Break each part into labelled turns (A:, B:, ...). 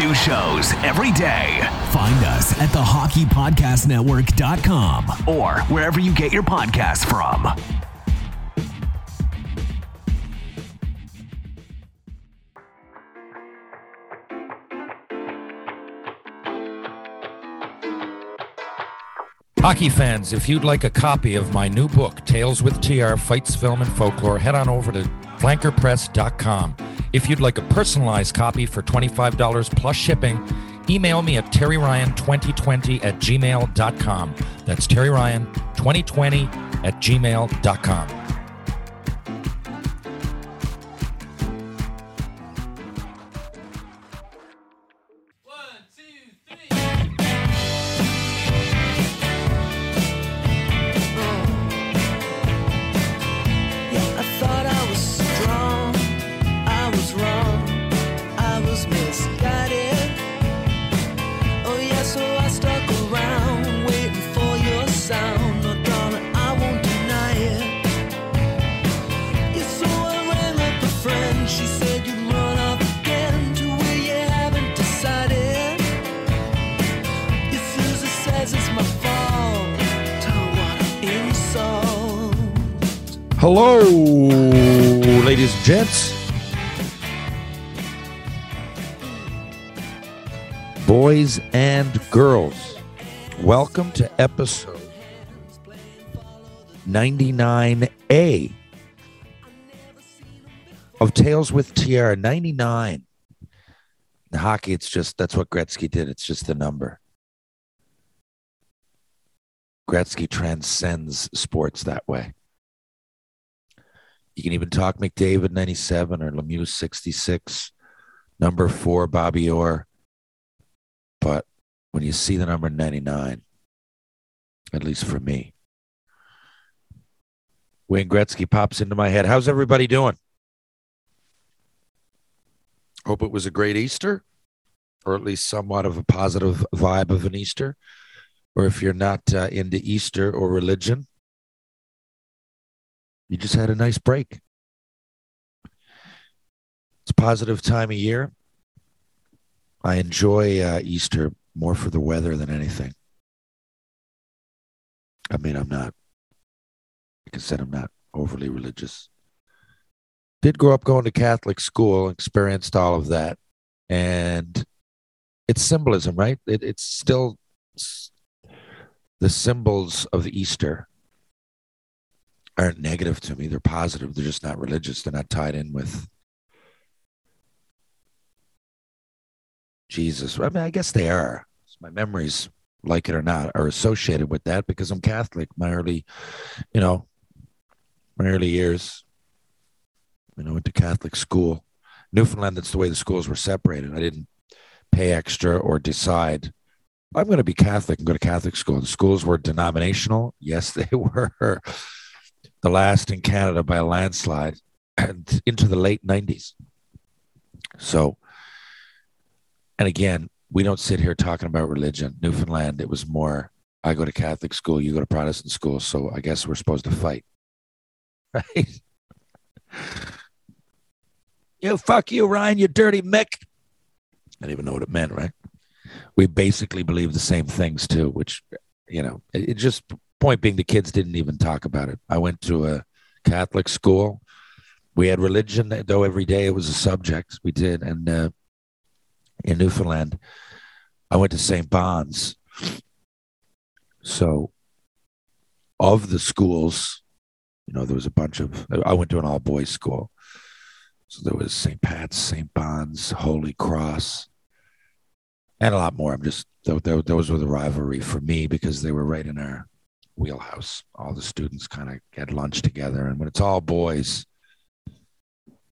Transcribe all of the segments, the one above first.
A: New shows every day. Find us at thehockeypodcastnetwork.com or wherever you get your podcasts from.
B: Hockey fans, if you'd like a copy of my new book, Tales with TR Fights, Film, and Folklore, head on over to flankerpress.com. If you'd like a personalized copy for $25 plus shipping, email me at terryryan2020 at gmail.com. That's terryryan2020 at gmail.com. welcome to episode 99A of Tales with TR. 99. In hockey, it's just that's what Gretzky did. It's just a number. Gretzky transcends sports that way. You can even talk McDavid 97 or Lemieux 66, number four, Bobby Orr. But when you see the number 99, at least for me, Wayne Gretzky pops into my head. How's everybody doing? Hope it was a great Easter, or at least somewhat of a positive vibe of an Easter. Or if you're not uh, into Easter or religion, you just had a nice break. It's a positive time of year. I enjoy uh, Easter more for the weather than anything. I mean, I'm not, like I said, I'm not overly religious. Did grow up going to Catholic school, experienced all of that. And it's symbolism, right? It, it's still the symbols of Easter aren't negative to me. They're positive. They're just not religious. They're not tied in with Jesus. I mean, I guess they are. My memories, like it or not, are associated with that because I'm Catholic. My early, you know, my early years, you know, went to Catholic school. Newfoundland, that's the way the schools were separated. I didn't pay extra or decide I'm going to be Catholic and go to Catholic school. The schools were denominational. Yes, they were the last in Canada by a landslide and into the late 90s. So, and again, we don't sit here talking about religion. Newfoundland, it was more I go to Catholic school, you go to Protestant school. So I guess we're supposed to fight. Right? you fuck you, Ryan, you dirty Mick. I didn't even know what it meant, right? We basically believe the same things too, which, you know, it, it just, point being, the kids didn't even talk about it. I went to a Catholic school. we had religion, though every day it was a subject. We did, and uh, in Newfoundland, I went to St. Bon's. So, of the schools, you know, there was a bunch of. I went to an all boys school, so there was St. Pat's, St. Bon's, Holy Cross, and a lot more. I'm just tho- tho- those were the rivalry for me because they were right in our wheelhouse. All the students kind of had lunch together, and when it's all boys,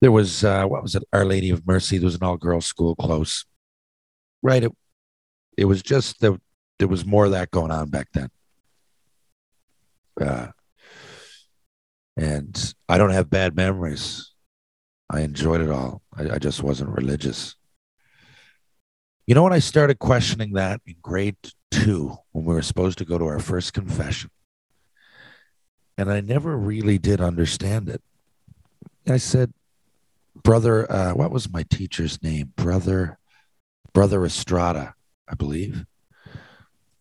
B: there was uh, what was it? Our Lady of Mercy. There was an all girls school close, right? It it was just that there was more of that going on back then. Uh, and I don't have bad memories. I enjoyed it all. I, I just wasn't religious. You know, when I started questioning that in grade two, when we were supposed to go to our first confession, and I never really did understand it. I said, Brother, uh, what was my teacher's name? Brother, Brother Estrada, I believe.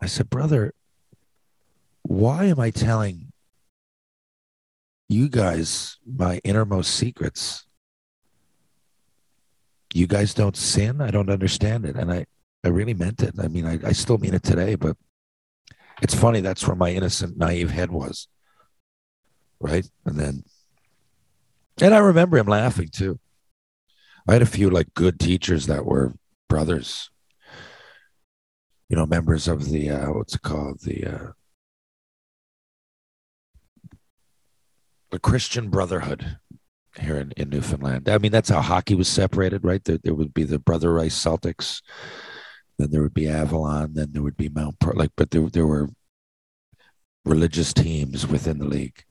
B: I said, Brother, why am I telling you guys my innermost secrets? You guys don't sin? I don't understand it. And I, I really meant it. I mean, I, I still mean it today, but it's funny. That's where my innocent, naive head was. Right. And then, and I remember him laughing too. I had a few like good teachers that were brothers, you know, members of the, uh, what's it called? The, uh, the Christian Brotherhood here in, in Newfoundland. I mean, that's how hockey was separated, right? There, there would be the Brother Rice Celtics, then there would be Avalon, then there would be Mount Pearl, like, but there, there were religious teams within the league.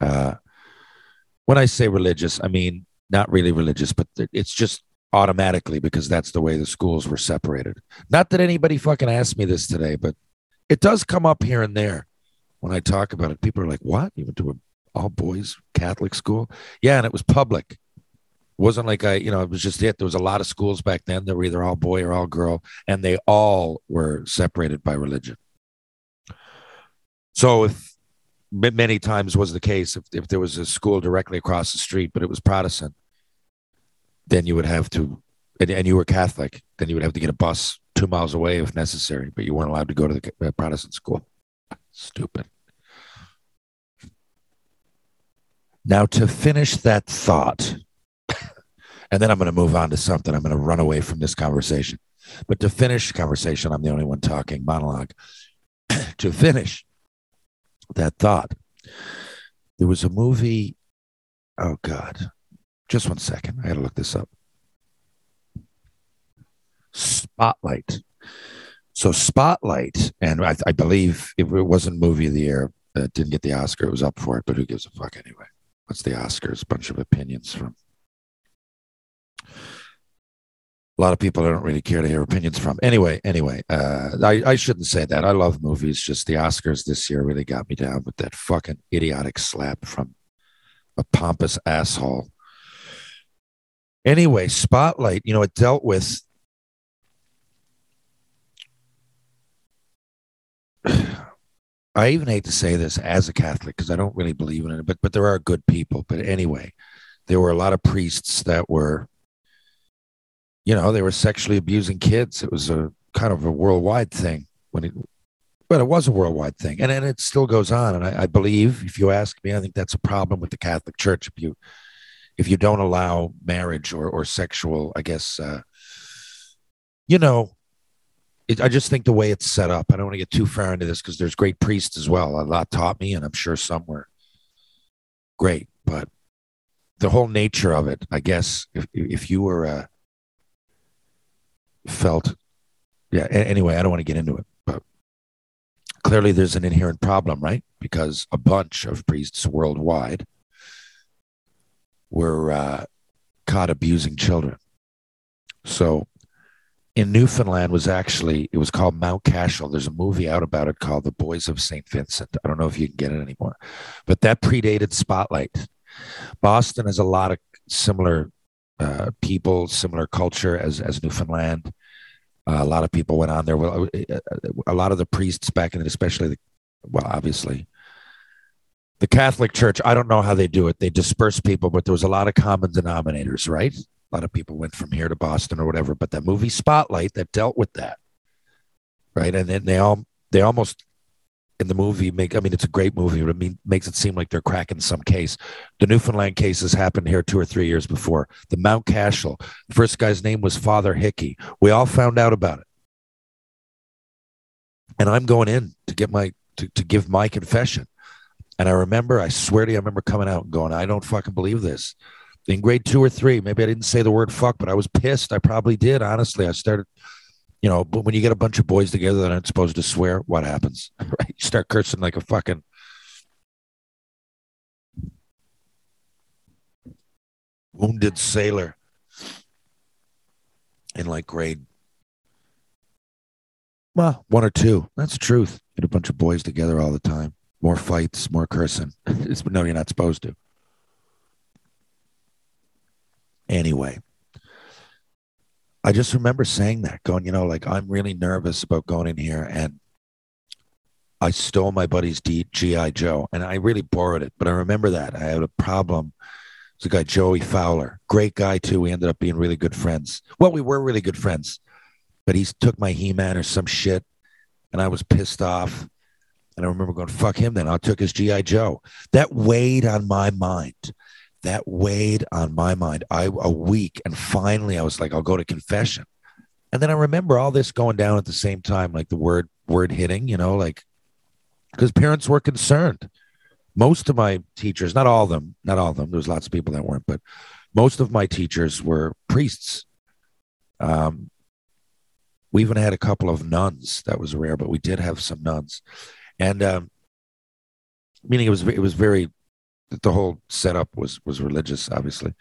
B: Uh, when I say religious, I mean not really religious, but it's just automatically because that's the way the schools were separated. Not that anybody fucking asked me this today, but it does come up here and there when I talk about it. People are like, "What? You went to an all boys Catholic school?" Yeah, and it was public. It wasn't like I, you know, it was just it. There was a lot of schools back then that were either all boy or all girl, and they all were separated by religion. So if many times was the case, if, if there was a school directly across the street, but it was Protestant, then you would have to, and, and you were Catholic, then you would have to get a bus two miles away if necessary, but you weren't allowed to go to the uh, Protestant school. Stupid. Now, to finish that thought, and then I'm going to move on to something. I'm going to run away from this conversation. But to finish the conversation, I'm the only one talking monologue. to finish that thought, there was a movie. Oh, God. Just one second. I got to look this up. Spotlight. So Spotlight, and I, I believe it, it wasn't movie of the year. Didn't get the Oscar. It was up for it, but who gives a fuck anyway? What's the Oscars? Bunch of opinions from a lot of people I don't really care to hear opinions from. Anyway, anyway, uh, I, I shouldn't say that. I love movies. Just the Oscars this year really got me down with that fucking idiotic slap from a pompous asshole. Anyway, Spotlight, you know, it dealt with I even hate to say this as a Catholic because I don't really believe in it, but but there are good people. But anyway, there were a lot of priests that were, you know, they were sexually abusing kids. It was a kind of a worldwide thing when it, but it was a worldwide thing, and and it still goes on. And I, I believe, if you ask me, I think that's a problem with the Catholic Church. If you if you don't allow marriage or or sexual, I guess, uh, you know, it, I just think the way it's set up. I don't want to get too far into this because there's great priests as well. A lot taught me, and I'm sure some were great. But the whole nature of it, I guess, if if you were uh, felt, yeah. Anyway, I don't want to get into it, but clearly there's an inherent problem, right? Because a bunch of priests worldwide were uh, caught abusing children. So in Newfoundland was actually it was called Mount Cashel. There's a movie out about it called The Boys of St. Vincent. I don't know if you can get it anymore, but that predated Spotlight. Boston has a lot of similar uh, people, similar culture as as Newfoundland. Uh, a lot of people went on there. Well, a lot of the priests back in it, especially the, well, obviously, the Catholic Church, I don't know how they do it. They disperse people, but there was a lot of common denominators, right? A lot of people went from here to Boston or whatever. But that movie Spotlight that dealt with that, right? And then they all they almost in the movie make. I mean, it's a great movie. But I mean, makes it seem like they're cracking some case. The Newfoundland cases happened here two or three years before. The Mount Cashel, the first guy's name was Father Hickey. We all found out about it, and I'm going in to get my to, to give my confession. And I remember, I swear to you, I remember coming out and going, I don't fucking believe this. In grade two or three, maybe I didn't say the word fuck, but I was pissed. I probably did, honestly. I started, you know, but when you get a bunch of boys together that aren't supposed to swear, what happens? Right? You start cursing like a fucking. Wounded sailor in like grade well, one or two. That's the truth. Get a bunch of boys together all the time. More fights, more cursing. No, you're not supposed to. Anyway, I just remember saying that, going, you know, like I'm really nervous about going in here, and I stole my buddy's D- GI Joe, and I really borrowed it. But I remember that I had a problem. It's a guy Joey Fowler, great guy too. We ended up being really good friends. Well, we were really good friends but he took my He-Man or some shit, and I was pissed off. And I remember going, "Fuck him!" Then I took his GI Joe. That weighed on my mind. That weighed on my mind. I a week, and finally, I was like, "I'll go to confession." And then I remember all this going down at the same time, like the word word hitting. You know, like because parents were concerned. Most of my teachers, not all of them, not all of them. There was lots of people that weren't, but most of my teachers were priests. Um, we even had a couple of nuns. That was rare, but we did have some nuns, and um, meaning it was it was very the whole setup was was religious, obviously.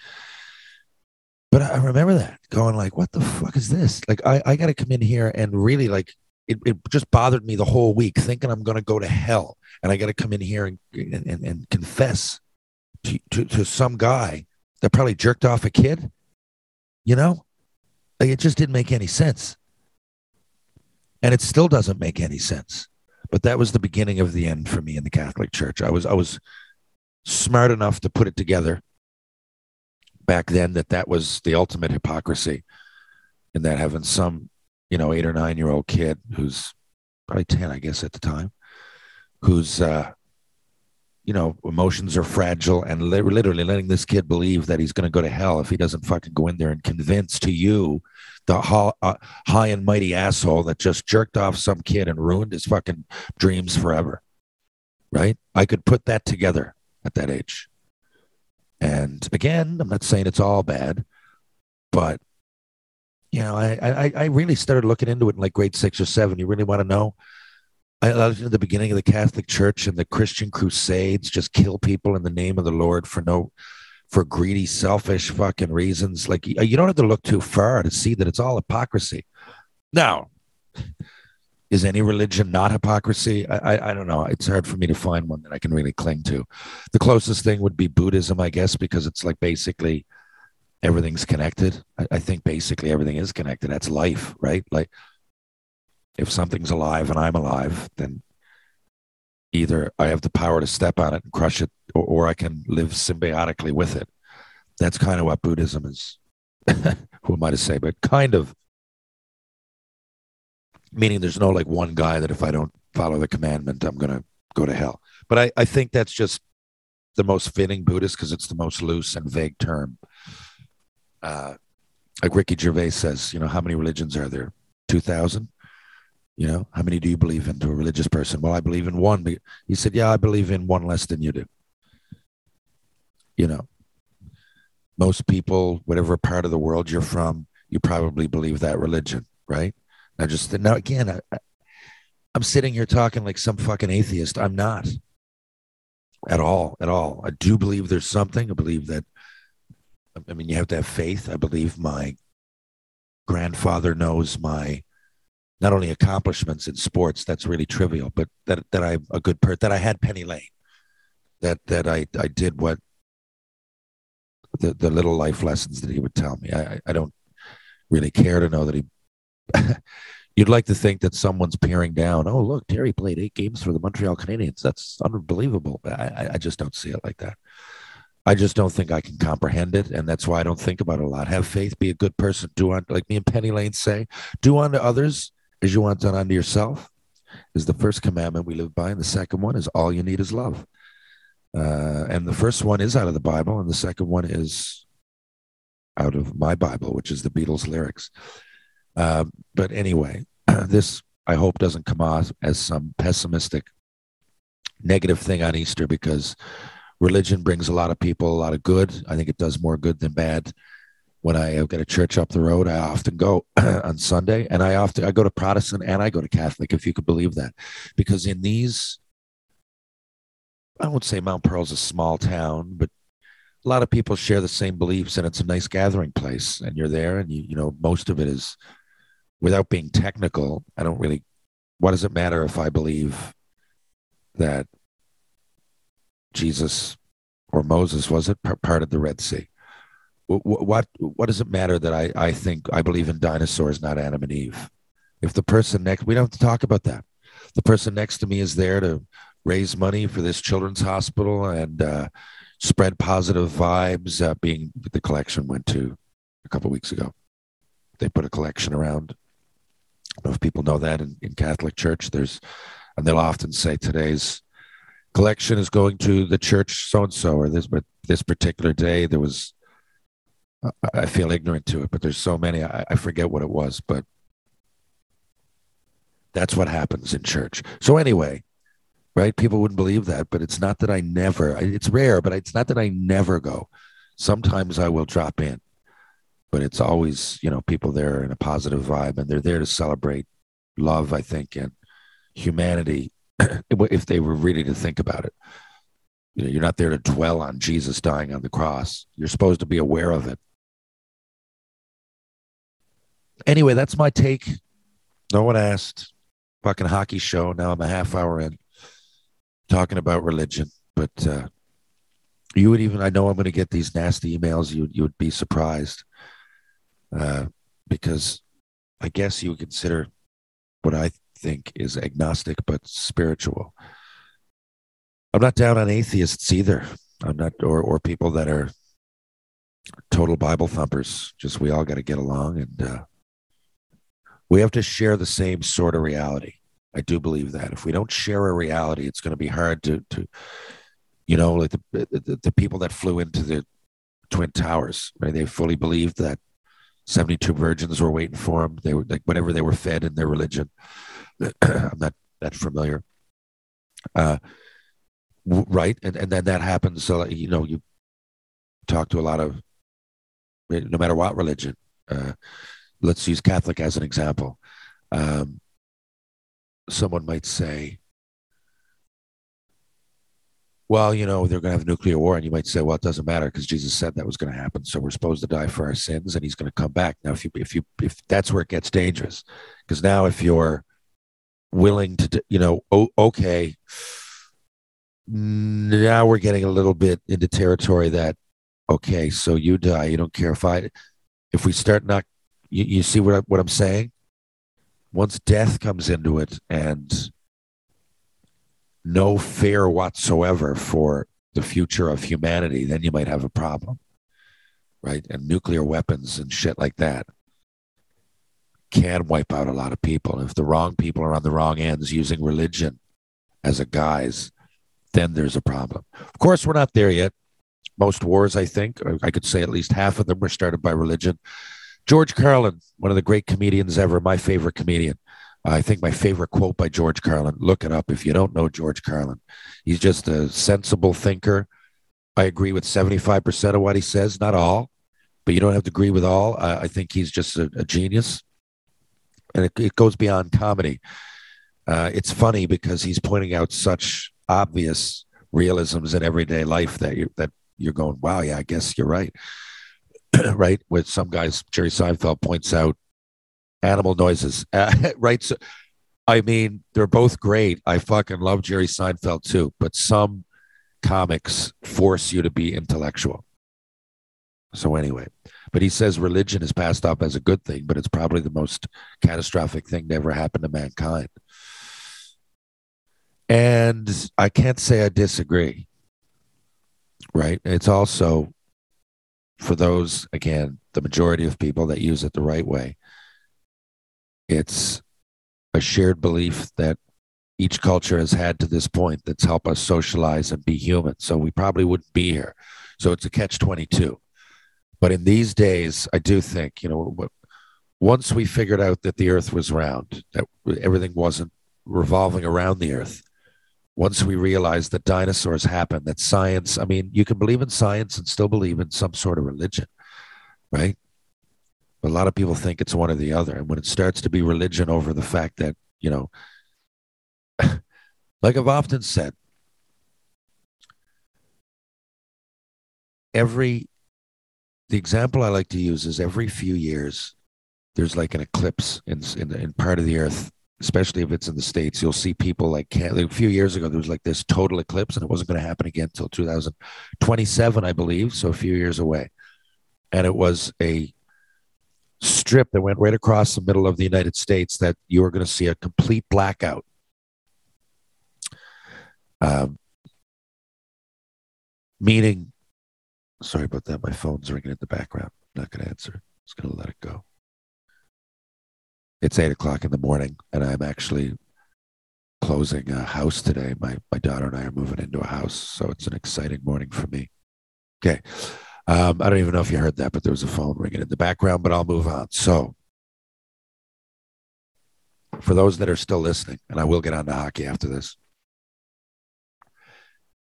B: But I remember that going like, "What the fuck is this?" Like, I I got to come in here and really like it. It just bothered me the whole week, thinking I'm going to go to hell, and I got to come in here and and, and confess to, to to some guy that probably jerked off a kid. You know, like it just didn't make any sense and it still doesn't make any sense but that was the beginning of the end for me in the catholic church. I was i was smart enough to put it together back then that that was the ultimate hypocrisy in that having some you know eight or nine year old kid who's probably 10 i guess at the time who's uh you know emotions are fragile and li- literally letting this kid believe that he's going to go to hell if he doesn't fucking go in there and convince to you the ho- uh, high and mighty asshole that just jerked off some kid and ruined his fucking dreams forever. Right? I could put that together at that age. And again, I'm not saying it's all bad, but you know, I I, I really started looking into it in like grade six or seven. You really want to know? I was in the beginning of the Catholic Church and the Christian Crusades, just kill people in the name of the Lord for no for greedy, selfish fucking reasons. Like you don't have to look too far to see that it's all hypocrisy. Now, is any religion not hypocrisy? I, I I don't know. It's hard for me to find one that I can really cling to. The closest thing would be Buddhism, I guess, because it's like basically everything's connected. I, I think basically everything is connected. That's life, right? Like if something's alive and I'm alive, then either I have the power to step on it and crush it, or, or I can live symbiotically with it. That's kind of what Buddhism is. Who am I to say? But kind of meaning there's no like one guy that if I don't follow the commandment, I'm going to go to hell. But I, I think that's just the most fitting Buddhist because it's the most loose and vague term. Uh, like Ricky Gervais says, you know, how many religions are there? 2,000? You know, how many do you believe in to a religious person? Well, I believe in one. He said, yeah, I believe in one less than you do. You know, most people, whatever part of the world you're from, you probably believe that religion, right? Now, just now again, I- I'm sitting here talking like some fucking atheist. I'm not at all, at all. I do believe there's something. I believe that. I mean, you have to have faith. I believe my grandfather knows my not only accomplishments in sports. That's really trivial, but that that I'm a good person. That I had Penny Lane. That that I I did what the the little life lessons that he would tell me. I I- don't really care to know that he you'd like to think that someone's peering down. Oh, look, Terry played eight games for the Montreal Canadiens. That's unbelievable. I, I, I just don't see it like that. I just don't think I can comprehend it, and that's why I don't think about it a lot. Have faith, be a good person, do on like me and Penny Lane say, do unto others as you want done unto yourself. Is the first commandment we live by, and the second one is all you need is love. Uh, and the first one is out of the Bible, and the second one is out of my Bible, which is the Beatles lyrics. Uh, but anyway, this I hope doesn't come off as some pessimistic, negative thing on Easter because religion brings a lot of people a lot of good. I think it does more good than bad. When I have got a church up the road, I often go on Sunday, and I often I go to Protestant and I go to Catholic, if you could believe that, because in these, I won't say Mount Pearl's a small town, but a lot of people share the same beliefs, and it's a nice gathering place. And you're there, and you you know most of it is, without being technical. I don't really. What does it matter if I believe that Jesus or Moses was it parted the Red Sea? What, what does it matter that I I think I believe in dinosaurs, not Adam and Eve? If the person next, we don't have to talk about that. The person next to me is there to raise money for this children's hospital and uh, spread positive vibes. Uh, being the collection went to a couple weeks ago, they put a collection around. I don't know if people know that in, in Catholic Church. There's, and they'll often say today's collection is going to the church so and so or this but this particular day there was i feel ignorant to it but there's so many I, I, forget what it was but that's what happens in church so anyway right people wouldn't believe that but it's not that i never it's rare but it's not that i never go sometimes i will drop in but it's always you know people there in a positive vibe and they're there to celebrate love i think and humanity if they were really to think about it. You know, you're not there to dwell on Jesus dying on the cross. You're supposed to be aware of it. Anyway, that's my take. No one asked. Fucking hockey show. Now I'm a half hour in talking about religion. But uh, you would even, I know I'm going to get these nasty emails. You, you would be surprised uh, because I guess you would consider what I think is agnostic but spiritual. I'm not down on atheists either. I'm not, or or people that are total Bible thumpers. Just we all got to get along, and uh, we have to share the same sort of reality. I do believe that if we don't share a reality, it's going to be hard to to, you know, like the, the the people that flew into the twin towers, right? They fully believed that 72 virgins were waiting for them. They were like whatever they were fed in their religion. I'm not that familiar. Uh, right, and and then that happens. So you know, you talk to a lot of, no matter what religion. Uh, let's use Catholic as an example. Um, someone might say, well, you know, they're going to have a nuclear war. And you might say, well, it doesn't matter because Jesus said that was going to happen. So we're supposed to die for our sins and he's going to come back. Now, if you, if you, if that's where it gets dangerous, because now if you're willing to, you know, oh, okay, now we're getting a little bit into territory that, okay, so you die, you don't care if I, if we start not, you, you see what, I, what I'm saying? Once death comes into it and no fear whatsoever for the future of humanity, then you might have a problem, right? And nuclear weapons and shit like that can wipe out a lot of people. If the wrong people are on the wrong ends using religion as a guise, then there's a problem. Of course, we're not there yet. Most wars, I think, I could say at least half of them were started by religion. George Carlin, one of the great comedians ever, my favorite comedian. I think my favorite quote by George Carlin. Look it up if you don't know George Carlin. He's just a sensible thinker. I agree with 75% of what he says, not all, but you don't have to agree with all. I, I think he's just a, a genius and it, it goes beyond comedy. Uh, it's funny because he's pointing out such obvious realisms in everyday life that you that you're going, wow, yeah, I guess you're right. right? With some guys, Jerry Seinfeld points out animal noises, uh, right? So, I mean, they're both great. I fucking love Jerry Seinfeld too, but some comics force you to be intellectual. So anyway, but he says religion is passed off as a good thing, but it's probably the most catastrophic thing to ever happen to mankind. And I can't say I disagree. Right? It's also for those again, the majority of people that use it the right way. It's a shared belief that each culture has had to this point that's helped us socialize and be human. So we probably wouldn't be here. So it's a catch 22. But in these days, I do think, you know, once we figured out that the earth was round, that everything wasn't revolving around the earth, once we realized that dinosaurs happened, that science, I mean, you can believe in science and still believe in some sort of religion, right? But a lot of people think it's one or the other. And when it starts to be religion over the fact that, you know, like I've often said, every the example I like to use is every few years there's like an eclipse in in, in part of the earth, especially if it's in the states. You'll see people like, a few years ago there was like this total eclipse, and it wasn't going to happen again until 2027, I believe, so a few years away. And it was a strip that went right across the middle of the United States that you were going to see a complete blackout. Um, meaning Sorry about that. My phone's ringing in the background. I'm not going to answer. Just going to let it go. It's eight o'clock in the morning, and I'm actually closing a house today. My my daughter and I are moving into a house, so it's an exciting morning for me. Okay, um, I don't even know if you heard that, but there was a phone ringing in the background. But I'll move on. So, for those that are still listening, and I will get on to hockey after this,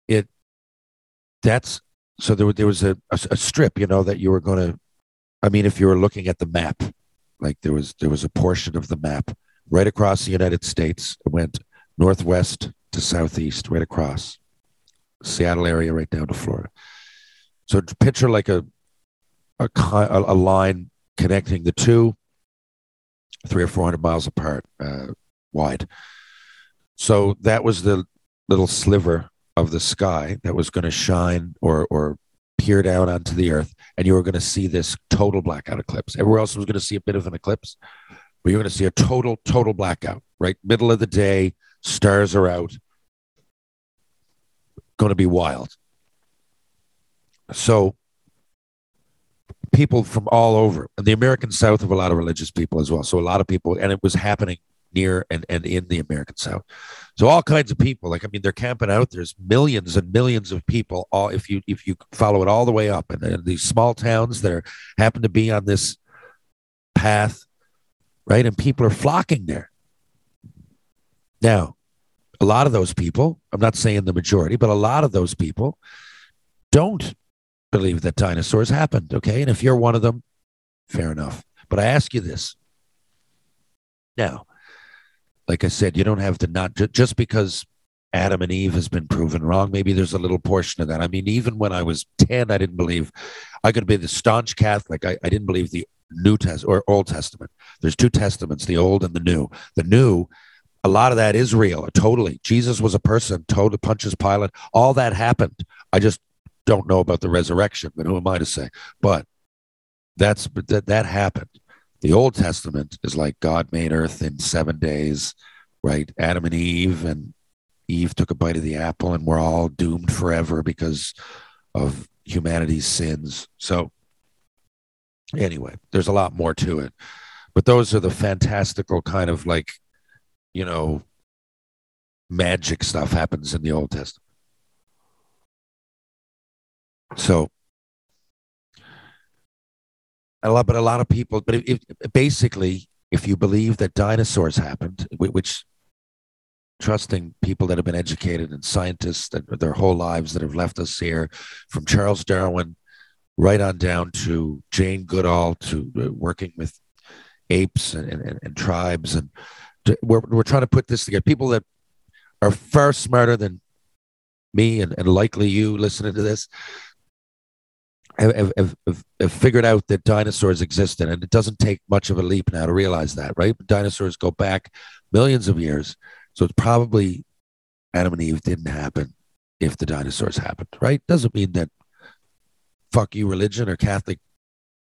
B: it that's so there, there was a, a, a strip, you know, that you were going to. I mean, if you were looking at the map, like there was there was a portion of the map right across the United States. It went northwest to southeast, right across Seattle area, right down to Florida. So picture like a a, a line connecting the two, three or four hundred miles apart, uh, wide. So that was the little sliver of the sky that was going to shine or or peer down onto the earth and you were going to see this total blackout eclipse. Everywhere else was going to see a bit of an eclipse but you're going to see a total total blackout right? Middle of the day stars are out. Going to be wild. So people from all over and the american south have a lot of religious people as well. So a lot of people and it was happening near and, and in the American South. So all kinds of people, like I mean, they're camping out. There's millions and millions of people. All if you if you follow it all the way up, and, these small towns that are happen to be on this path, right? And people are flocking there. Now, a lot of those people, I'm not saying the majority, but a lot of those people don't believe that dinosaurs happened. Okay. And if you're one of them, fair enough. But I ask you this. Now, like I said, you don't have to not just because Adam and Eve has been proven wrong. Maybe there's a little portion of that. I mean, even when I was 10, I didn't believe I could be the staunch Catholic. I, I didn't believe the New Test or Old Testament. There's two testaments, the old and the new. The new, a lot of that is real, totally. Jesus was a person, told to Pontius Pilate. All that happened. I just don't know about the resurrection, but who am I to say? But that's that that happened. The Old Testament is like God made earth in seven days, right? Adam and Eve, and Eve took a bite of the apple, and we're all doomed forever because of humanity's sins. So, anyway, there's a lot more to it. But those are the fantastical kind of like, you know, magic stuff happens in the Old Testament. So a lot, but a lot of people. But if, if, basically, if you believe that dinosaurs happened, which trusting people that have been educated and scientists that their whole lives that have left us here, from Charles Darwin right on down to Jane Goodall to uh, working with apes and, and, and tribes, and to, we're we're trying to put this together. People that are far smarter than me and, and likely you listening to this have, have, have, figured out that dinosaurs existed, and it doesn't take much of a leap now to realize that, right? Dinosaurs go back millions of years, so it's probably Adam and Eve didn't happen if the dinosaurs happened, right? Doesn't mean that fuck you religion or Catholic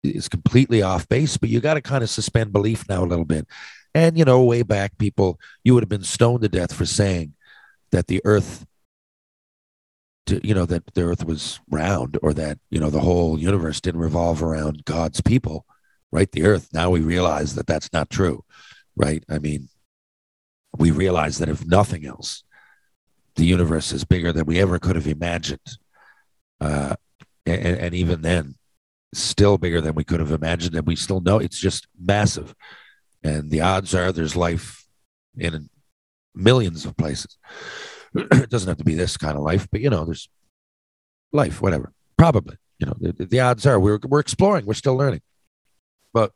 B: is completely off base, but you got to kind of suspend belief now a little bit. And, you know, way back, people, you would have been stoned to death for saying that the earth, you know, that the earth was round or that, you know, the whole universe didn't revolve around God's people, right? The earth. Now we realize that that's not true, right? I mean, we realize that if nothing else, the universe is bigger than we ever could have imagined. Uh, and, and even then, still bigger than we could have imagined. And we still know it's just massive. And the odds are there's life in millions of places. it doesn't have to be this kind of life, but you know, there's life, whatever. Probably, you know, the, the odds are we're we're exploring, we're still learning. But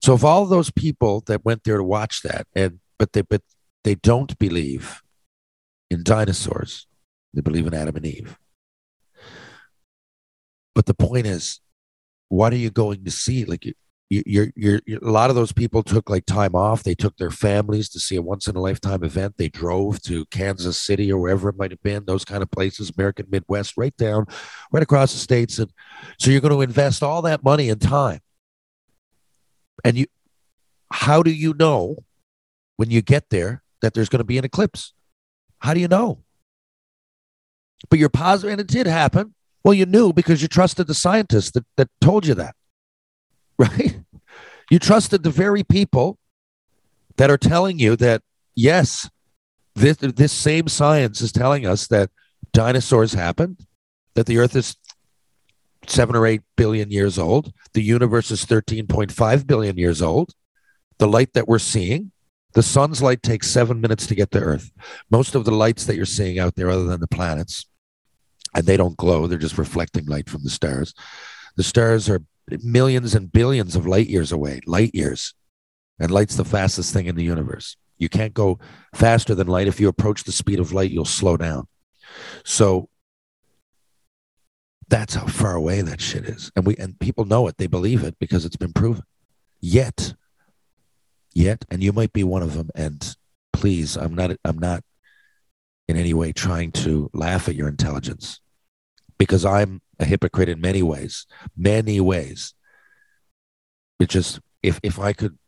B: so if all those people that went there to watch that, and but they but they don't believe in dinosaurs, they believe in Adam and Eve. But the point is, what are you going to see? Like you're, you're, you're, a lot of those people took like time off. They took their families to see a once in a lifetime event. They drove to Kansas City or wherever it might have been, those kind of places, American Midwest, right down, right across the states. And so you're going to invest all that money and time. And you, how do you know when you get there that there's going to be an eclipse? How do you know? But you're positive, and it did happen. Well, you knew because you trusted the scientists that, that told you that, right? You trusted the very people that are telling you that, yes, this, this same science is telling us that dinosaurs happened, that the earth is seven or eight billion years old, the universe is 13.5 billion years old, the light that we're seeing. The sun's light takes seven minutes to get to Earth. Most of the lights that you're seeing out there, other than the planets, and they don't glow they're just reflecting light from the stars the stars are millions and billions of light years away light years. And light's the fastest thing in the universe. You can't go faster than light. If you approach the speed of light you'll slow down. So that's how far away that shit is. And we and people know it. They believe it because it's been proven. Yet yet and you might be one of them. And please i'm not i'm not in any way trying to laugh at your intelligence because I'm a hypocrite in many ways, many ways. It just if if I could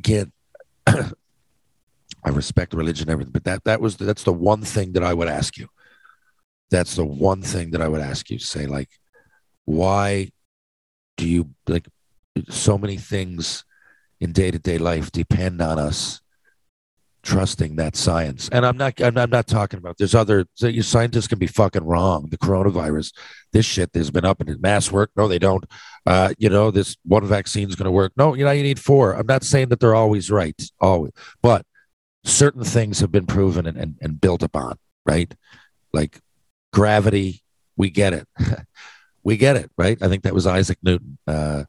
B: get I respect religion everything, but that that was that's the one thing that I would ask you. That's the one thing that I would ask you. Say like, why do you like so many things in day to day life depend on us trusting that science. And I'm not, I'm, I'm not talking about, there's other, scientists can be fucking wrong. The coronavirus, this shit, there's been up and mass work. No, they don't. Uh, you know, this one vaccine is going to work. No, you know, you need four. I'm not saying that they're always right, always, but certain things have been proven and, and, and built upon, right? Like gravity, we get it. we get it, right? I think that was Isaac Newton. Uh,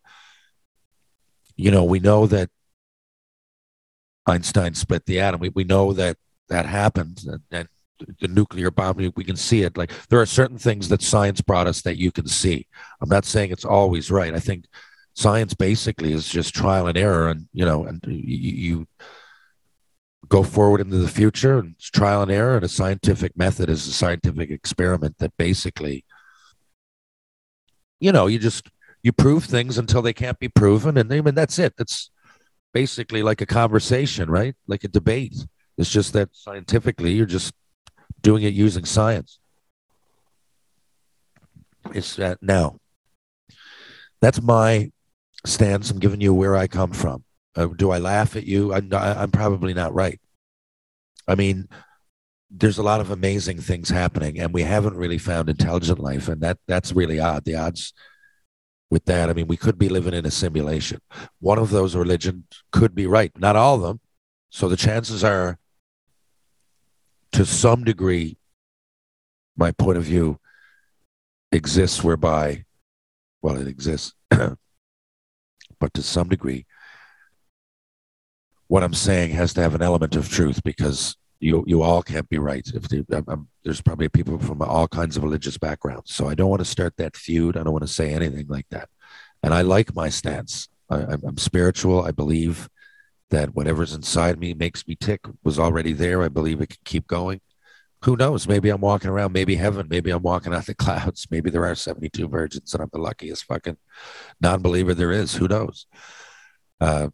B: you know, we know that Einstein split the atom. We, we know that that happened and, and the nuclear bomb, we can see it. Like there are certain things that science brought us that you can see. I'm not saying it's always right. I think science basically is just trial and error, and you know, and you, go forward into the future, and it's trial and error. And a scientific method is a scientific experiment that basically, you know, you just you prove things until they can't be proven, and I mean that's it. That's basically like a conversation, right? Like a debate. It's just that scientifically, you're just doing it using science. It's that now. That's my stance. I'm giving you where I come from. Uh, do I laugh at you? I'm, I'm probably not right. I mean, there's a lot of amazing things happening, and we haven't really found intelligent life, and that that's really odd. The odds with that. I mean, we could be living in a simulation. One of those religions could be right, not all of them. So the chances are, to some degree, my point of view exists whereby, well, it exists, but to some degree, what I'm saying has to have an element of truth because you you all can't be right. If they, I'm, I'm, there's probably people from all kinds of religious backgrounds, so I don't want to start that feud. I don't want to say anything like that. And I like my stance. I, I'm spiritual. I believe that whatever's inside me makes me tick was already there. I believe it can keep going. Who knows? Maybe I'm walking around, maybe heaven, maybe I'm walking out the clouds. Maybe there are 72 virgins and I'm the luckiest fucking non believer there is. Who knows? Uh,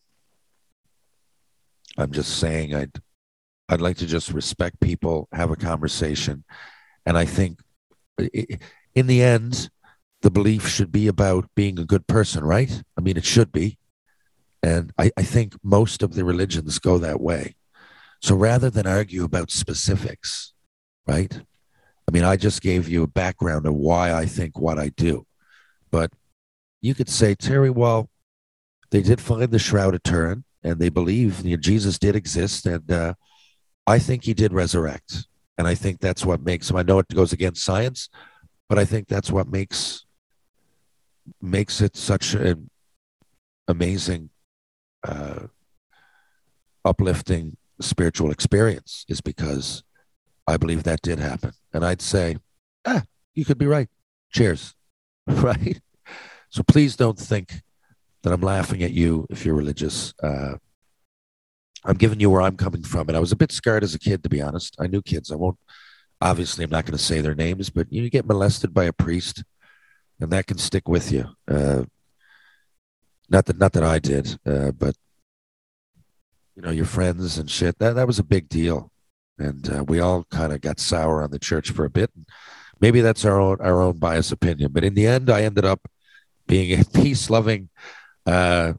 B: I'm just saying I'd I'd like to just respect people, have a conversation, and I think in the end, the belief should be about being a good person, right? I mean, it should be, and I, I think most of the religions go that way. So rather than argue about specifics, right? I mean, I just gave you a background of why I think what I do, but you could say, Terry, well, they did find the shroud of Turin, and they believe you know, Jesus did exist, and uh, I think he did resurrect, and I think that's what makes him. I know it goes against science, but I think that's what makes makes it such an amazing, uh, uplifting spiritual experience. Is because I believe that did happen, and I'd say, ah, you could be right. Cheers, right? So please don't think that I'm laughing at you if you're religious. Uh, I'm giving you where I'm coming from. And I was a bit scared as a kid, to be honest. I knew kids. I won't, obviously, I'm not going to say their names, but you get molested by a priest and that can stick with you. Uh, not that, not that I did, uh, but you know, your friends and shit, that, that was a big deal. And uh, we all kind of got sour on the church for a bit. Maybe that's our own, our own biased opinion. But in the end, I ended up being a peace loving, uh,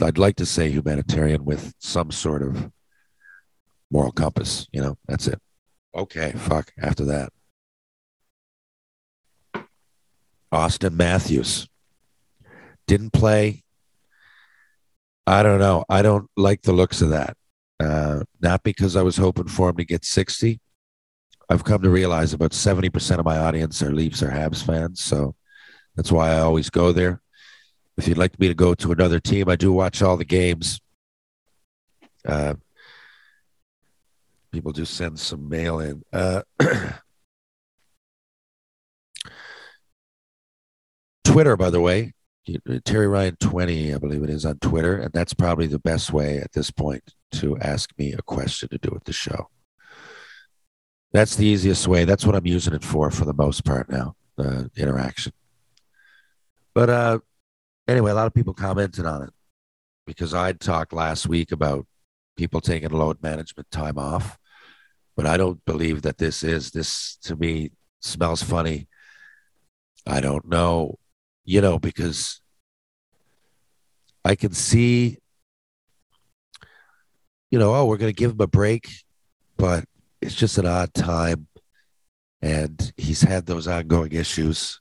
B: I'd like to say humanitarian with some sort of moral compass. You know, that's it. Okay, fuck. After that, Auston Matthews didn't play. I don't know. I don't like the looks of that. Uh, not because I was hoping for him to get 60. I've come to realize about 70% of my audience are Leafs or Habs fans. So that's why I always go there. If you'd like me to go to another team, I do watch all the games. Uh, people do send some mail in. Uh, Twitter, by the way, Terry Ryan 20, I believe it is on Twitter. And that's probably the best way at this point to ask me a question to do with the show. That's the easiest way. That's what I'm using it for, for the most part now, uh, interaction. But uh, anyway, a lot of people commented on it because I'd talked last week about people taking load management time off. But I don't believe that this is. This to me smells funny. I don't know, you know, because I can see, you know, oh, we're going to give him a break, but it's just an odd time. And he's had those ongoing issues.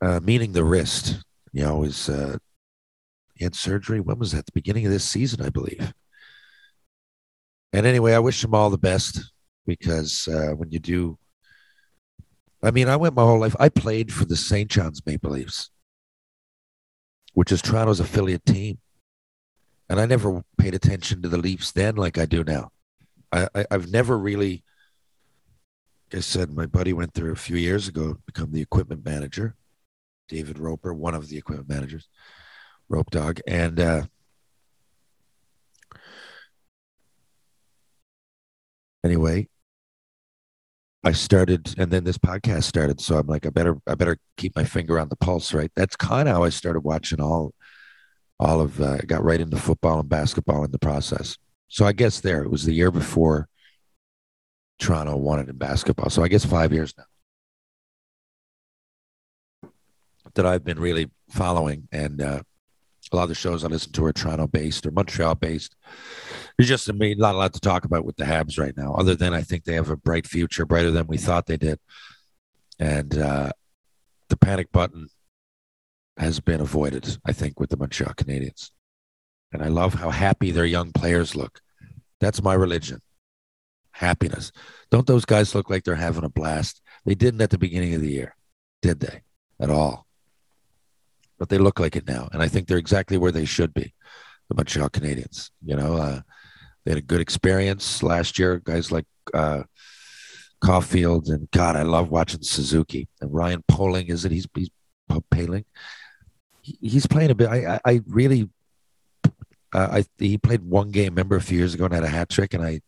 B: Uh, meaning the wrist. You know, was uh, he had surgery. When was that? The beginning of this season, I believe. And anyway, I wish him all the best because uh, when you do, I mean, I went my whole life. I played for the St. John's Maple Leafs, which is Toronto's affiliate team, and I never paid attention to the Leafs then like I do now. I, I I've never really. Like I said, my buddy went there a few years ago to become the equipment manager. David Roper, one of the equipment managers, Rope Dog, and uh, anyway, I started, and then this podcast started. So I'm like, I better, I better keep my finger on the pulse, right? That's kind of how I started watching all, all of. Uh, got right into football and basketball in the process. So I guess there it was the year before Toronto won it in basketball. So I guess five years now that I've been really following, and uh, a lot of the shows I listen to are Toronto based or Montreal based. There's just I mean, not a lot to talk about with the Habs right now, other than I think they have a bright future, brighter than we thought they did, and uh, the panic button has been avoided. I think with the Montreal Canadiens, and I love how happy their young players look. That's my religion. Happiness. Don't those guys look like they're having a blast? They didn't at the beginning of the year, did they? At all but they look like it now, and I think they're exactly where they should be. The Montreal Canadiens, you know, uh, they had a good experience last year. Guys like uh, Caufield and God, I love watching Suzuki and Ryan Poehling. Is it? He's he's Poehling. He, he's playing a bit. I, I I really Uh, I he played one game. Remember a few years ago and had a hat trick, and I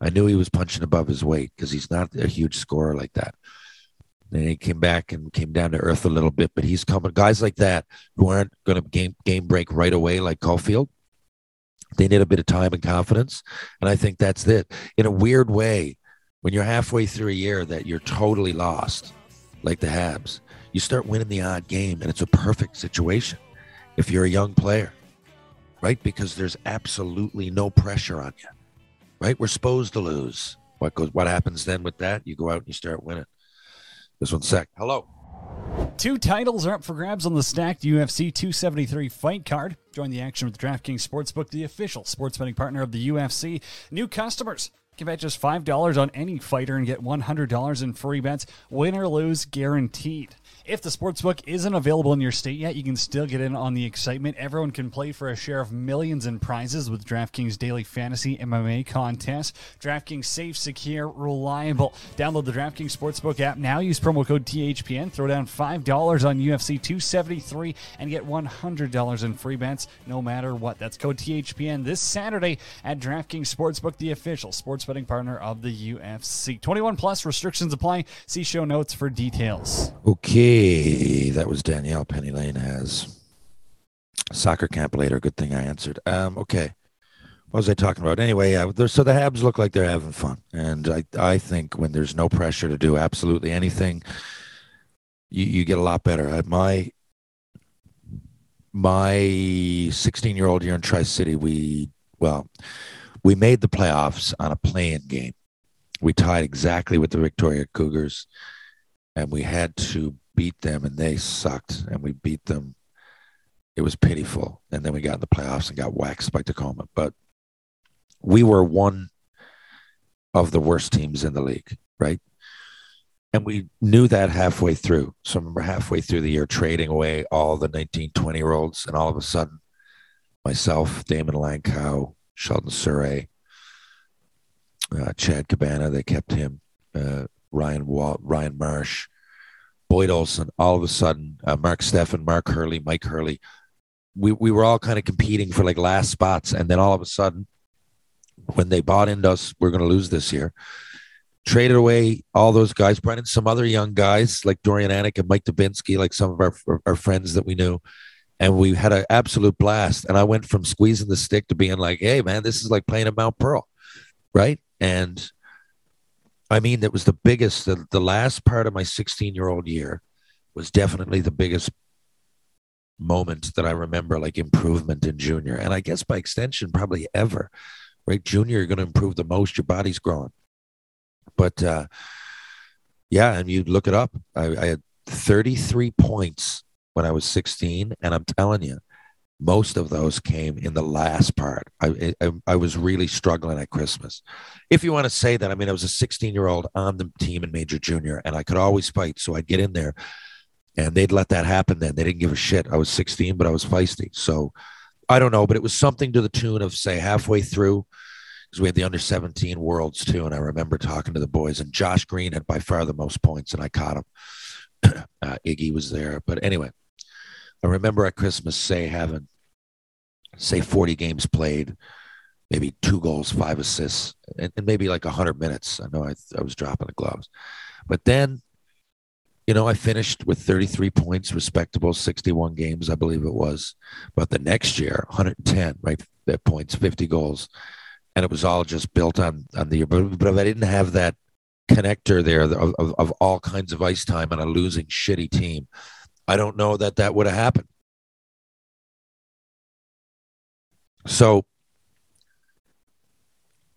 B: I knew he was punching above his weight because he's not a huge scorer like that. Then he came back and came down to earth a little bit, but he's coming. Guys like that who aren't going to game game break right away, like Caufield, they need a bit of time and confidence, and I think that's it. In a weird way, when you're halfway through a year that you're totally lost, like the Habs, you start winning the odd game, and it's a perfect situation if you're a young player, right? Because there's absolutely no pressure on you, right? We're supposed to lose. What goes? What happens then with that? You go out and you start winning. This one's sec. Hello.
C: Two titles are up for grabs on the stacked UFC 273 fight card. Join the action with DraftKings Sportsbook, the official sports betting partner of the UFC. New customers can bet just $5 on any fighter and get $100 in free bets, win or lose guaranteed. If the sportsbook isn't available in your state yet, you can still get in on the excitement. Everyone can play for a share of millions in prizes with DraftKings Daily Fantasy MMA contest. DraftKings safe, secure, reliable. Download the DraftKings Sportsbook app now. Use promo code THPN. Throw down $5 on UFC 273 and get $100 in free bets no matter what. That's code THPN this Saturday at DraftKings Sportsbook, the official sports betting partner of the UFC. 21 plus restrictions apply. See show notes for details.
B: Okay, that was Danielle Penny Lane has soccer camp later. Good thing I answered. Um, okay, what was I talking about? Anyway, uh, so the Habs look like they're having fun, and I I think when there's no pressure to do absolutely anything, you you get a lot better. My my 16 year old here in Tri City, we well, we made the playoffs on a playing game. We tied exactly with the Victoria Cougars and we had to beat them and they sucked and we beat them. It was pitiful. And then we got in the playoffs and got waxed by tacoma. But we were one of the worst teams in the league right? And we knew that halfway through. So I remember halfway through the year trading away all the 19 20 year olds and all of a sudden myself Daymond Langkow Sheldon Souray uh, chad cabana they kept him uh, Ryan Wall, Ryan Marsh, Boyd Olson, all of a sudden, uh, Mark Steffen, Mark Hurley, Mike Hurley. We, we were all kind of competing for like last spots. And then all of a sudden, when they bought into us, we're going to lose this year. Traded away all those guys, brought in some other young guys like Dorian Anneck and Mike Dubinsky, like some of our, our friends that we knew. And we had an absolute blast. And I went from squeezing the stick to being like, hey, man, this is like playing at Mount Pearl. Right. And I mean, that was the biggest. The, the last part of my 16 year old year was definitely the biggest moment that I remember, like improvement in junior. And I guess by extension, probably ever, right? Junior, you're going to improve the most. Your body's growing. But uh, yeah, and you look it up. I, I had 33 points when I was 16. And I'm telling you, most of those came in the last part. I, I, I was really struggling at Christmas. If you want to say that, I mean, I was a 16 year old on the team in Major Junior, and I could always fight. So I'd get in there, and they'd let that happen. Then they didn't give a shit. I was 16, but I was feisty. So I don't know, but it was something to the tune of say halfway through, because we had the under 17 worlds too, and I remember talking to the boys, and Josh Green had by far the most points, and I caught him. uh, Iggy was there, but anyway. I remember at Christmas, say having, say, 40 games played, maybe two goals, five assists, and, and maybe like 100 minutes. I know I, I was dropping the gloves. But then, you know, I finished with 33 points, respectable, 61 games, I believe it was. But the next year, 110, right? That points, 50 goals. And it was all just built on, on the year. But, but if I didn't have that connector there of, of, of all kinds of ice time on a losing, shitty team, I don't know that that would have happened. So,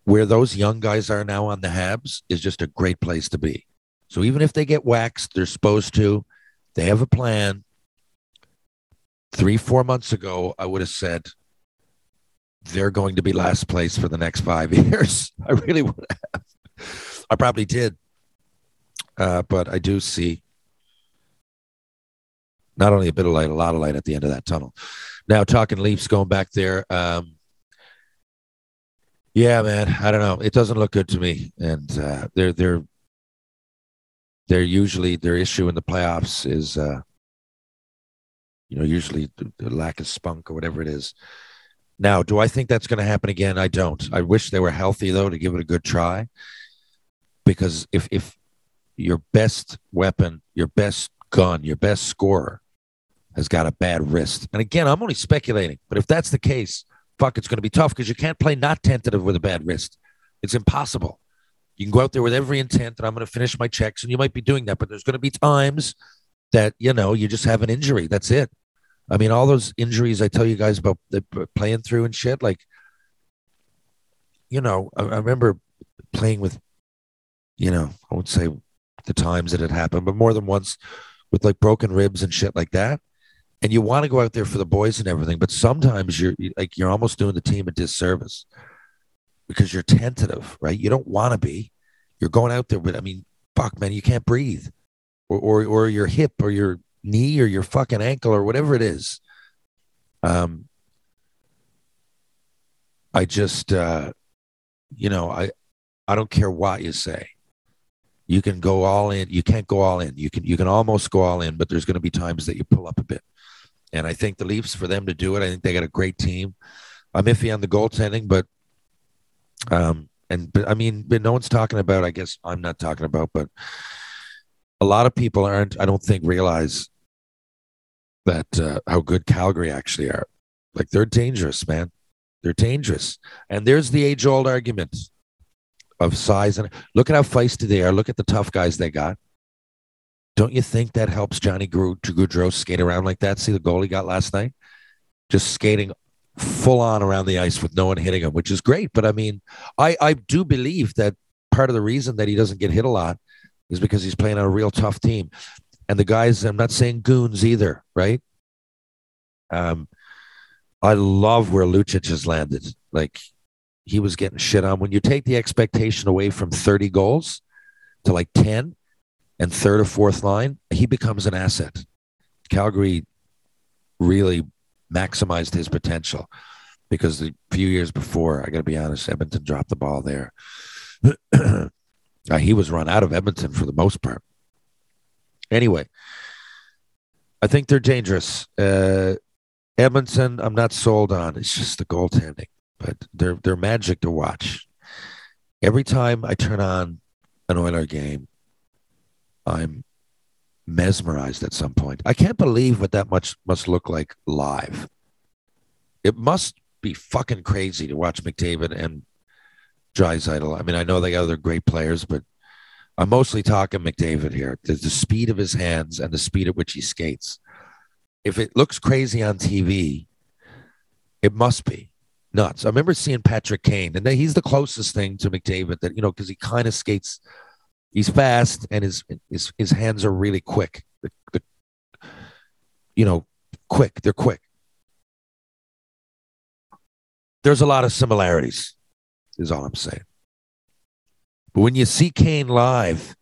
B: where those young guys are now on the Habs is just a great place to be. So, even if they get waxed, they're supposed to, they have a plan. Three, four months ago, I would have said they're going to be last place for the next five years. I really would have. I probably did. Uh, but I do see not only a bit of light, a lot of light at the end of that tunnel. Now, talking Leafs going back there. Um, yeah, man, I don't know. It doesn't look good to me, and uh, they're they're they're usually their issue in the playoffs is, uh, you know, usually the, lack of spunk or whatever it is. Now, do I think that's going to happen again? I don't. I wish they were healthy though to give it a good try. Because if if your best weapon, your best gun, your best scorer has got a bad wrist, and again, I'm only speculating, but if that's the case, fuck, it's going to be tough because you can't play not tentative with a bad wrist. It's impossible. You can go out there with every intent that I'm going to finish my checks, and you might be doing that, but there's going to be times that you know you just have an injury. That's it. I mean, all those injuries I tell you guys about playing through and shit. Like, you know, I, I remember playing with, you know, I would say the times that it happened, but more than once with like broken ribs and shit like that. And you want to go out there for the boys and everything, but sometimes you're like you're almost doing the team a disservice because you're tentative, right? You don't want to be. You're going out there, but I mean, fuck, man, you can't breathe, or or, or your hip or your knee or your fucking ankle or whatever it is. Um, I just, uh, you know, I, I don't care what you say. You can go all in. You can't go all in. You can, you can almost go all in, but there's going to be times that you pull up a bit. And I think the Leafs, for them to do it, I think they got a great team. I'm iffy on the goaltending, but, um, and but I mean, but no one's talking about. I guess I'm not talking about, but a lot of people aren't. I don't think realize that uh, how good Calgary actually are. Like they're dangerous, man. They're dangerous. And there's the age old argument of size and look at how feisty they are. Look at the tough guys they got. Don't you think that helps Johnny Gaudreau skate around like that? See the goal he got last night? Just skating full on around the ice with no one hitting him, which is great. But I mean, I, I do believe that part of the reason that he doesn't get hit a lot is because he's playing on a real tough team. And the guys, I'm not saying goons either, right? Um, I love where Lucic has landed. Like he was getting shit on. When you take the expectation away from 30 goals to like 10 and third or fourth line, he becomes an asset. Calgary really maximized his potential because the few years before, I got to be honest, Edmonton dropped the ball there. uh, he was run out of Edmonton for the most part. Anyway, I think they're dangerous. Uh, Edmonton, I'm not sold on. It's just the goaltending, but they're they're magic to watch. Every time I turn on an Oiler game, I'm mesmerized at some point. I can't believe what that much must look like live. It must be fucking crazy to watch McDavid and Draisaitl. I mean, I know they got other great players, but I'm mostly talking McDavid here. There's the speed of his hands and the speed at which he skates. If it looks crazy on TV, it must be nuts. I remember seeing Patrick Kane, and he's the closest thing to McDavid that you know because he kind of skates. He's fast, and his his his hands are really quick. The, the, you know, quick. They're quick. There's a lot of similarities, is all I'm saying. But when you see Kane live,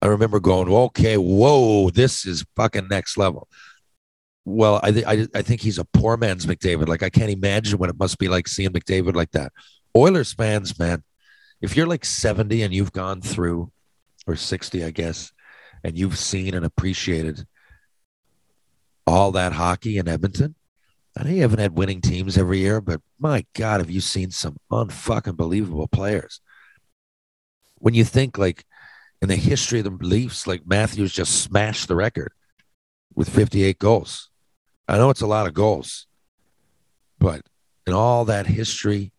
B: I remember going, okay, whoa, this is fucking next level. Well, I, th- I, I think he's a poor man's McDavid. Like, I can't imagine what it must be like seeing McDavid like that. Oilers fans, man, if you're like 70 and you've gone through, or 60, I guess, and you've seen and appreciated all that hockey in Edmonton, I know you haven't had winning teams every year, but my God, have you seen some unfucking believable players? When you think like in the history of the Leafs, like Matthews just smashed the record with 58 goals. I know it's a lot of goals, but in all that history,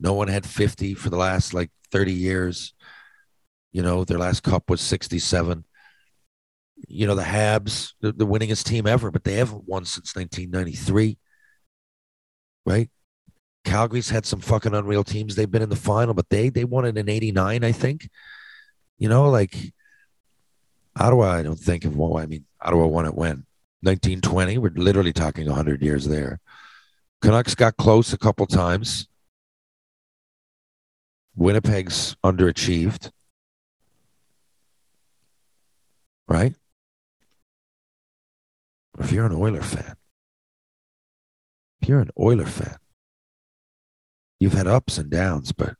B: no one had 50 for the last like 30 years. You know, their last cup was 67. You know, the Habs, the, the winningest team ever, but they haven't won since 1993. Right? Calgary's had some fucking unreal teams. They've been in the final, but they they won it in '89, I think. You know, like Ottawa. I don't think of well, I mean, Ottawa won it when 1920. We're literally talking 100 years there. Canucks got close a couple times. Winnipeg's underachieved. Right? If you're an Oiler fan, if you're an Oiler fan, you've had ups and downs, but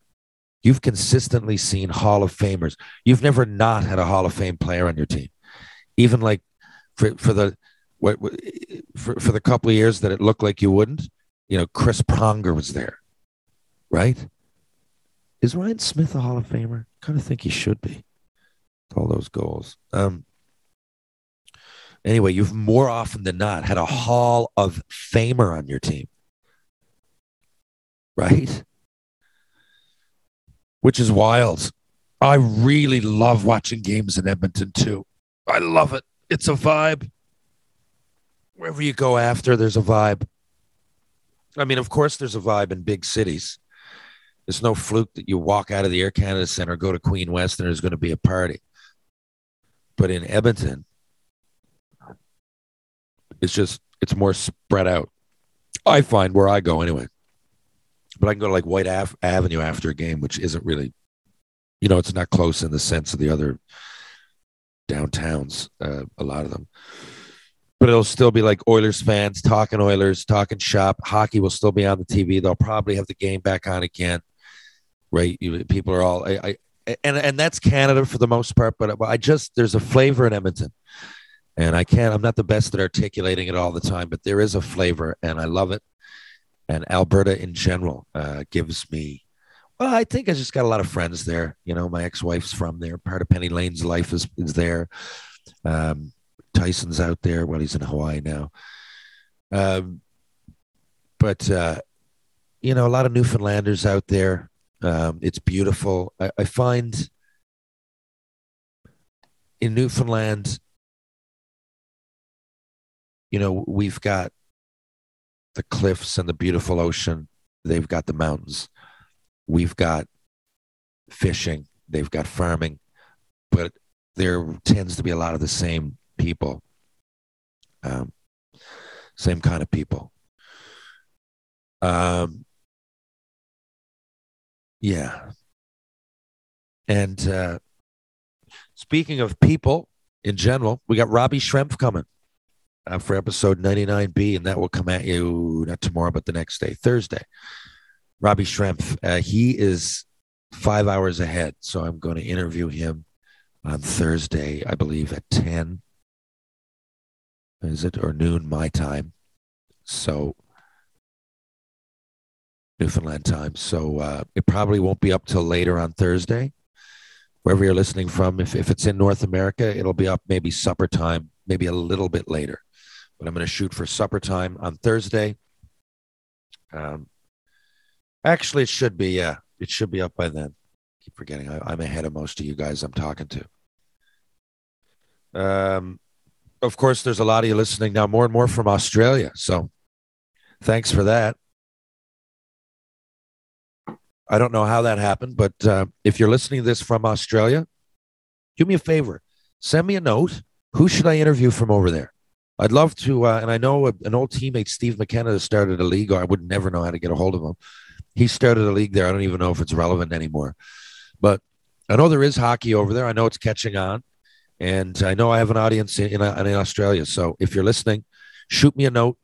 B: you've consistently seen Hall of Famers. You've never not had a Hall of Fame player on your team. Even like for, for the what, for, for the couple of years that it looked like you wouldn't, You know, Chris Pronger was there, right? Is Ryan Smyth a Hall of Famer? Kind of think he should be. All those goals. Um. Anyway, you've more often than not had a Hall of Famer on your team, right? Which is wild. I really love watching games in Edmonton too. I love it. It's a vibe. Wherever you go after, there's a vibe. I mean, of course, there's a vibe in big cities. It's no fluke that you walk out of the Air Canada Center, go to Queen West, and there's going to be a party. But in Edmonton, it's just it's more spread out. I find where I go anyway. But I can go to like Whyte Ave- Avenue after a game, which isn't really, you know, it's not close in the sense of the other downtowns. Uh, a lot of them, but it'll still be like Oilers fans talking Oilers, talking shop. Hockey will still be on the TV. They'll probably have the game back on again. Right? You, people are all I, I and and that's Canada for the most part. But I just there's a flavor in Edmonton and I can't. I'm not the best at articulating it all the time, but there is a flavor, and I love it. And Alberta in general uh, gives me. Well, I think I just got a lot of friends there. You know, my ex-wife's from there. Part of Penny Lane's life is is there. Um, Tyson's out there. Well, he's in Hawaii now. Um, but uh, you know, a lot of Newfoundlanders out there. Um, it's beautiful. I, I find in Newfoundland you know, we've got the cliffs and the beautiful ocean. They've got the mountains. We've got fishing. They've got farming. But there tends to be a lot of the same people, um, same kind of people. Um, yeah. And uh, speaking of people in general, we got Robbie Schrempf coming uh, for episode 99B, and that will come at you not tomorrow, but the next day, Thursday. Robbie Schremp, uh, he is five hours ahead. So I'm going to interview him on Thursday, I believe, at 10. Is it or noon my time? So Newfoundland time. So uh, it probably won't be up till later on Thursday. Wherever you're listening from, if, if it's in North America, it'll be up maybe supper time, maybe a little bit later but I'm going to shoot for supper time on Thursday. Um, actually, it should be yeah, it should be up by then. Keep forgetting I, I'm ahead of most of you guys I'm talking to. Um, of course, there's a lot of you listening now, more and more from Australia. So, thanks for that. I don't know how that happened, but uh, if you're listening to this from Australia, do me a favor. Send me a note. Who should I interview from over there? I'd love to, uh, and I know an old teammate, Steve McKenna, started a league. Or I would never know how to get a hold of him. He started a league there. I don't even know if it's relevant anymore, but I know there is hockey over there. I know it's catching on, and I know I have an audience in, in, in Australia. So if you're listening, shoot me a note.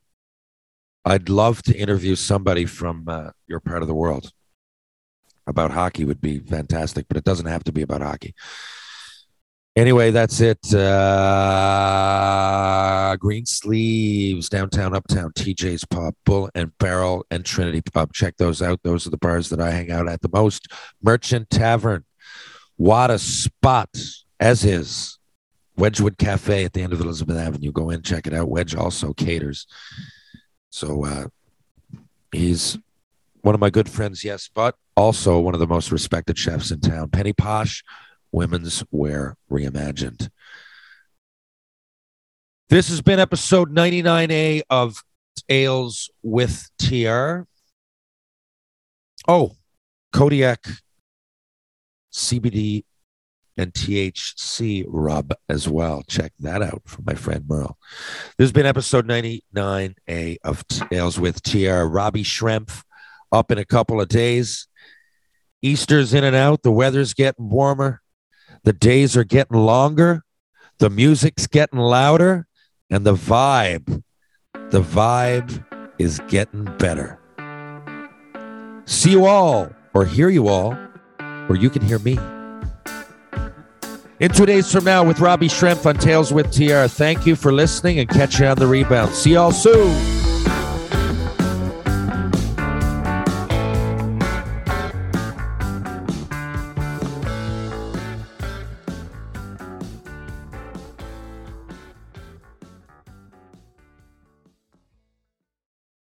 B: I'd love to interview somebody from uh, your part of the world about hockey. Would be fantastic, but it doesn't have to be about hockey. Anyway, that's it. Uh, Green Sleeves, downtown, uptown, TJ's Pub, Bull and Barrel, and Trinity Pub. Check those out. Those are the bars that I hang out at the most. Merchant Tavern, what a spot, as is. Wedgewood Cafe at the end of Elizabeth Avenue. Go in, check it out. Wedge also caters. So uh, he's one of my good friends, yes, but also one of the most respected chefs in town. Penny Posh Women's Wear Reimagined. This has been episode 99A of Tales with TR. Oh, Kodiak CBD and THC rub as well. Check that out from my friend Merle. This has been episode 99A of Tales with TR. Robbie Schremp up in a couple of days. Easter's in and out. The weather's getting warmer. The days are getting longer. The music's getting louder. And the vibe, the vibe is getting better. See you all, or hear you all, or you can hear me. In two days from now with Robbie Schremp on Tales with TR. Thank you for listening and catch you on the rebound. See y'all soon.